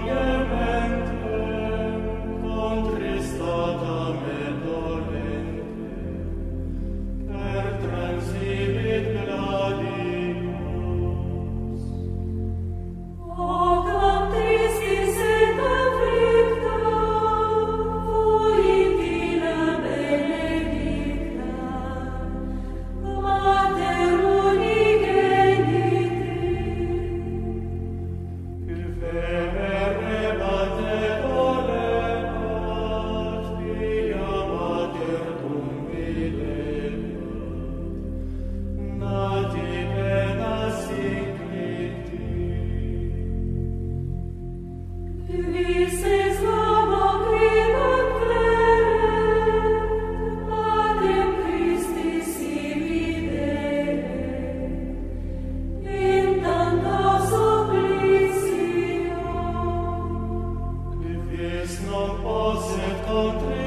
Lord. non poset contra